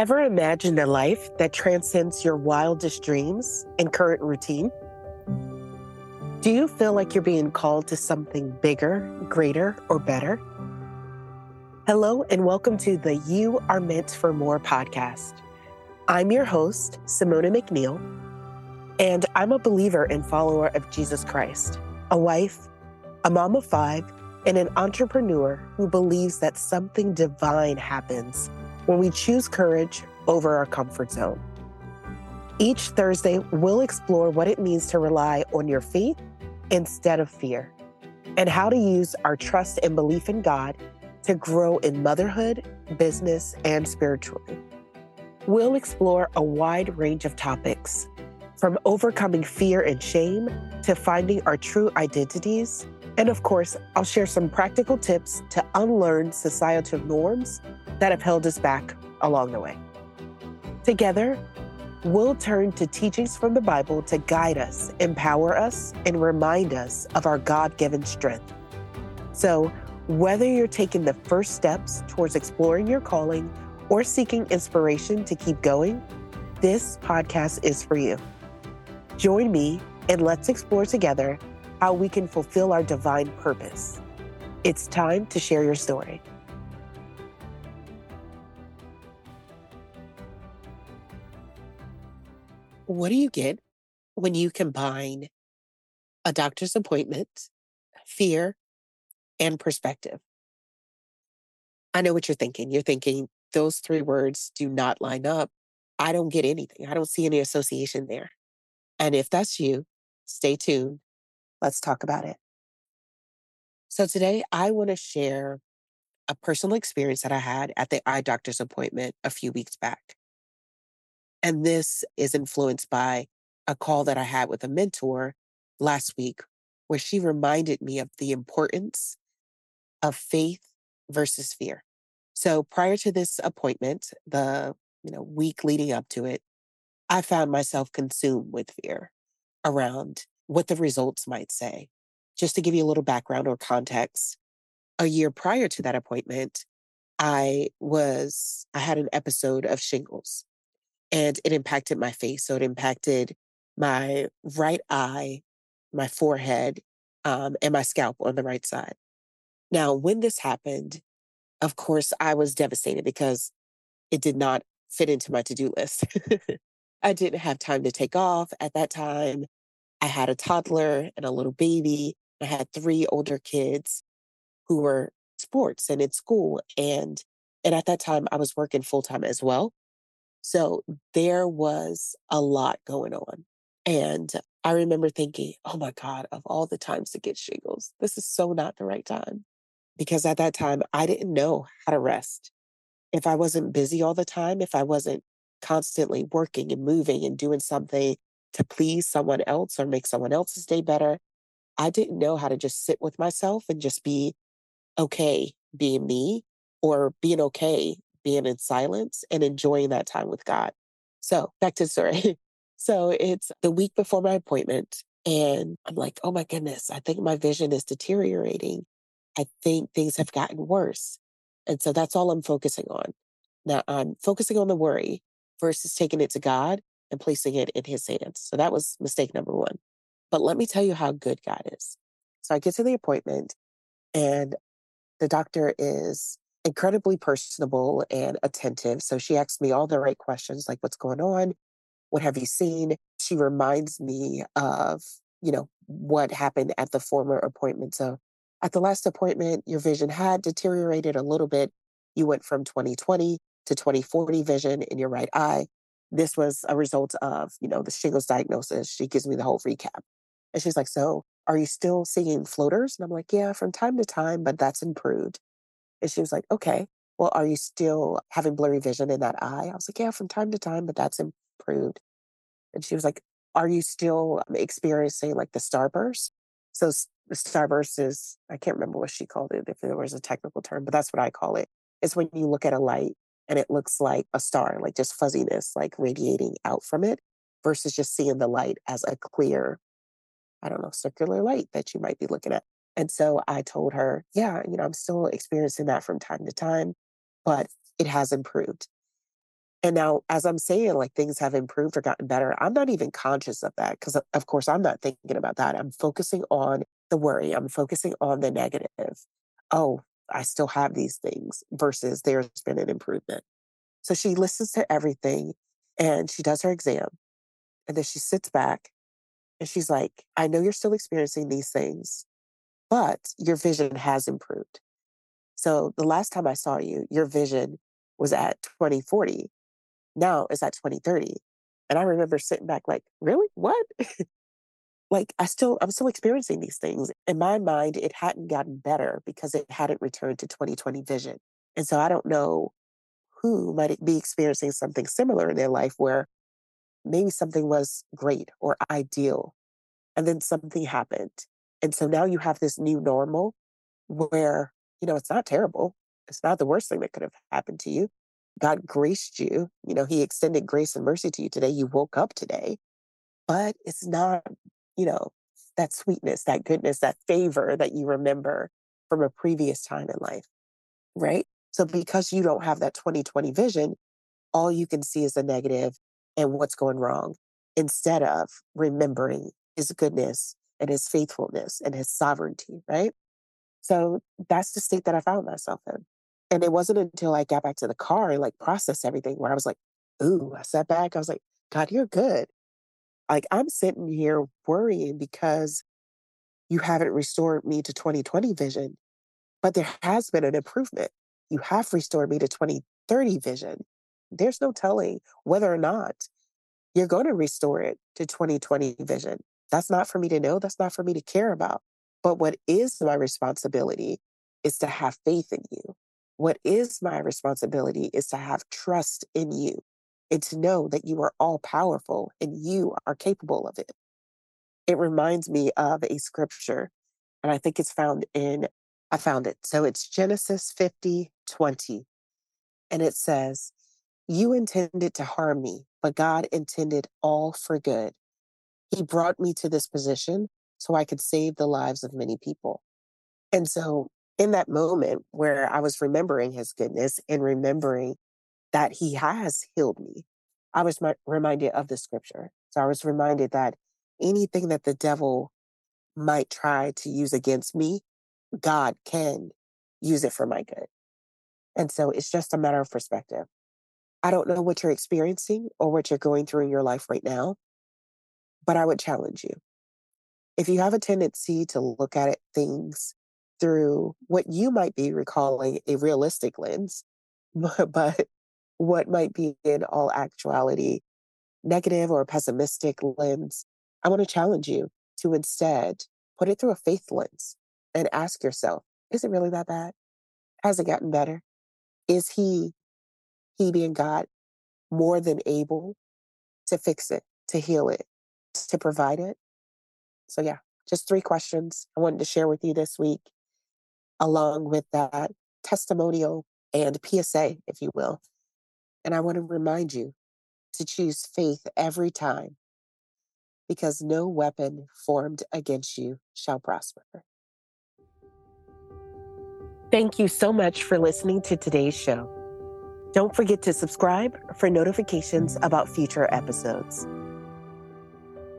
Ever imagined a life that transcends your wildest dreams and current routine? Do you feel like you're being called to something bigger, greater, or better? Hello, and welcome to the You Are Meant for More podcast. I'm your host, Semonna McNeil, and I'm a believer and follower of Jesus Christ, a wife, a mom of five, and an entrepreneur who believes that something divine happens when we choose courage over our comfort zone. Each Thursday, we'll explore what it means to rely on your faith instead of fear, and how to use our trust and belief in God to grow in motherhood, business, and spiritually. We'll explore a wide range of topics, from overcoming fear and shame to finding our true identities and of course, I'll share some practical tips to unlearn societal norms that have held us back along the way. Together, we'll turn to teachings from the Bible to guide us, empower us, and remind us of our God given strength. So, whether you're taking the first steps towards exploring your calling or seeking inspiration to keep going, this podcast is for you. Join me and let's explore together how we can fulfill our divine purpose. It's time to share your story. What do you get when you combine a doctor's appointment, fear, and perspective? I know what you're thinking. You're thinking those three words do not line up. I don't get anything. I don't see any association there. And if that's you, stay tuned Let's talk about it. So, today I want to share a personal experience that I had at the eye doctor's appointment a few weeks back. And this is influenced by a call that I had with a mentor last week, where she reminded me of the importance of faith versus fear. So prior to this appointment, the you know week leading up to it, I found myself consumed with fear around what the results might say. Just to give you a little background or context, a year prior to that appointment, I was, I had an episode of shingles and it impacted my face. So it impacted my right eye, my forehead, um, and my scalp on the right side. Now, when this happened, of course, I was devastated because it did not fit into my to do list. I didn't have time to take off at that time. I had a toddler and a little baby. I had three older kids who were sports and in school. And and at that time I was working full time as well. So there was a lot going on. And I remember thinking, oh my God, of all the times to get shingles, this is so not the right time. Because at that time, I didn't know how to rest. If I wasn't busy all the time, if I wasn't constantly working and moving and doing something to please someone else or make someone else's day better. I didn't know how to just sit with myself and just be okay being me or being okay being in silence and enjoying that time with God. So back to story. so it's the week before my appointment. And I'm like, oh my goodness, I think my vision is deteriorating. I think things have gotten worse. And so that's all I'm focusing on. Now I'm focusing on the worry versus taking it to God and placing it in his hands. So that was mistake number one. But let me tell you how good God is. So I get to the appointment and the doctor is incredibly personable and attentive. So she asks me all the right questions like, what's going on? What have you seen? She reminds me of, you know, what happened at the former appointment. So at the last appointment, your vision had deteriorated a little bit. You went from 2020 to 2040 vision in your right eye this was a result of, you know, the shingles diagnosis. She gives me the whole recap. And she's like, So are you still seeing floaters? And I'm like, Yeah, from time to time, but that's improved. And she was like, Okay, well, are you still having blurry vision in that eye? I was like, Yeah, from time to time, but that's improved. And she was like, Are you still um, experiencing like the starburst? So the starburst is, I can't remember what she called it, if there was a technical term, but that's what I call it. It's when you look at a light and it looks like a star, like just fuzziness, like radiating out from it, versus just seeing the light as a clear, I don't know, circular light that you might be looking at. And so I told her, yeah, you know, I'm still experiencing that from time to time, but it has improved. And now, as I'm saying, like things have improved or gotten better, I'm not even conscious of that because, of course, I'm not thinking about that. I'm focusing on the worry, I'm focusing on the negative. Oh, I still have these things versus there's been an improvement. So she listens to everything and she does her exam. And then she sits back and she's like, I know you're still experiencing these things, but your vision has improved. So the last time I saw you, your vision was at 2040. Now it's at 2030. And I remember sitting back like, really? What? like I still I'm still experiencing these things. In my mind, it hadn't gotten better because it hadn't returned to 2020 vision. And so I don't know who might be experiencing something similar in their life where maybe something was great or ideal and then something happened. And so now you have this new normal where, you know, it's not terrible. It's not the worst thing that could have happened to you. God graced you. You know, He extended grace and mercy to you today. You woke up today, but it's not, you know, that sweetness, that goodness, that favor that you remember from a previous time in life. Right. So because you don't have that 2020 vision, all you can see is the negative and what's going wrong instead of remembering his goodness and his faithfulness and his sovereignty, right? So that's the state that I found myself in. And it wasn't until I got back to the car and like processed everything where I was like, ooh, I sat back. I was like, God, you're good. Like I'm sitting here worrying because you haven't restored me to 2020 vision, but there has been an improvement. You have restored me to 2030 vision. There's no telling whether or not you're going to restore it to 2020 vision. That's not for me to know. That's not for me to care about. But what is my responsibility is to have faith in you. What is my responsibility is to have trust in you and to know that you are all powerful and you are capable of it. It reminds me of a scripture, and I think it's found in, I found it. So it's Genesis 50 20. And it says, You intended to harm me, but God intended all for good he brought me to this position so I could save the lives of many people. And so, in that moment where I was remembering his goodness and remembering that he has healed me, I was reminded of the scripture. So, I was reminded that anything that the devil might try to use against me, God can use it for my good. And so, it's just a matter of perspective. I don't know what you're experiencing or what you're going through in your life right now, but I would challenge you. If you have a tendency to look at it, things through what you might be recalling a realistic lens, but what might be in all actuality negative or pessimistic lens, I want to challenge you to instead put it through a faith lens and ask yourself, is it really that bad? Has it gotten better? Is he, he being God, more than able to fix it, to heal it, to provide it. So, yeah, just three questions I wanted to share with you this week, along with that testimonial and PSA, if you will. And I want to remind you to choose faith every time because no weapon formed against you shall prosper. Thank you so much for listening to today's show. Don't forget to subscribe for notifications about future episodes.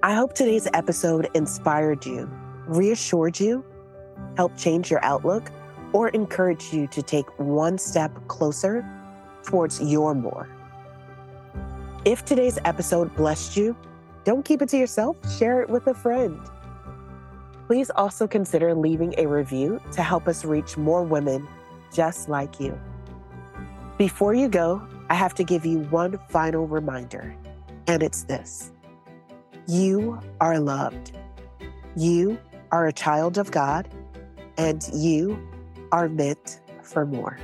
I hope today's episode inspired you, reassured you, helped change your outlook, or encouraged you to take one step closer towards your more. If today's episode blessed you, don't keep it to yourself, share it with a friend. Please also consider leaving a review to help us reach more women just like you. Before you go, I have to give you one final reminder, and it's this. You are loved. You are a child of God, and you are meant for more.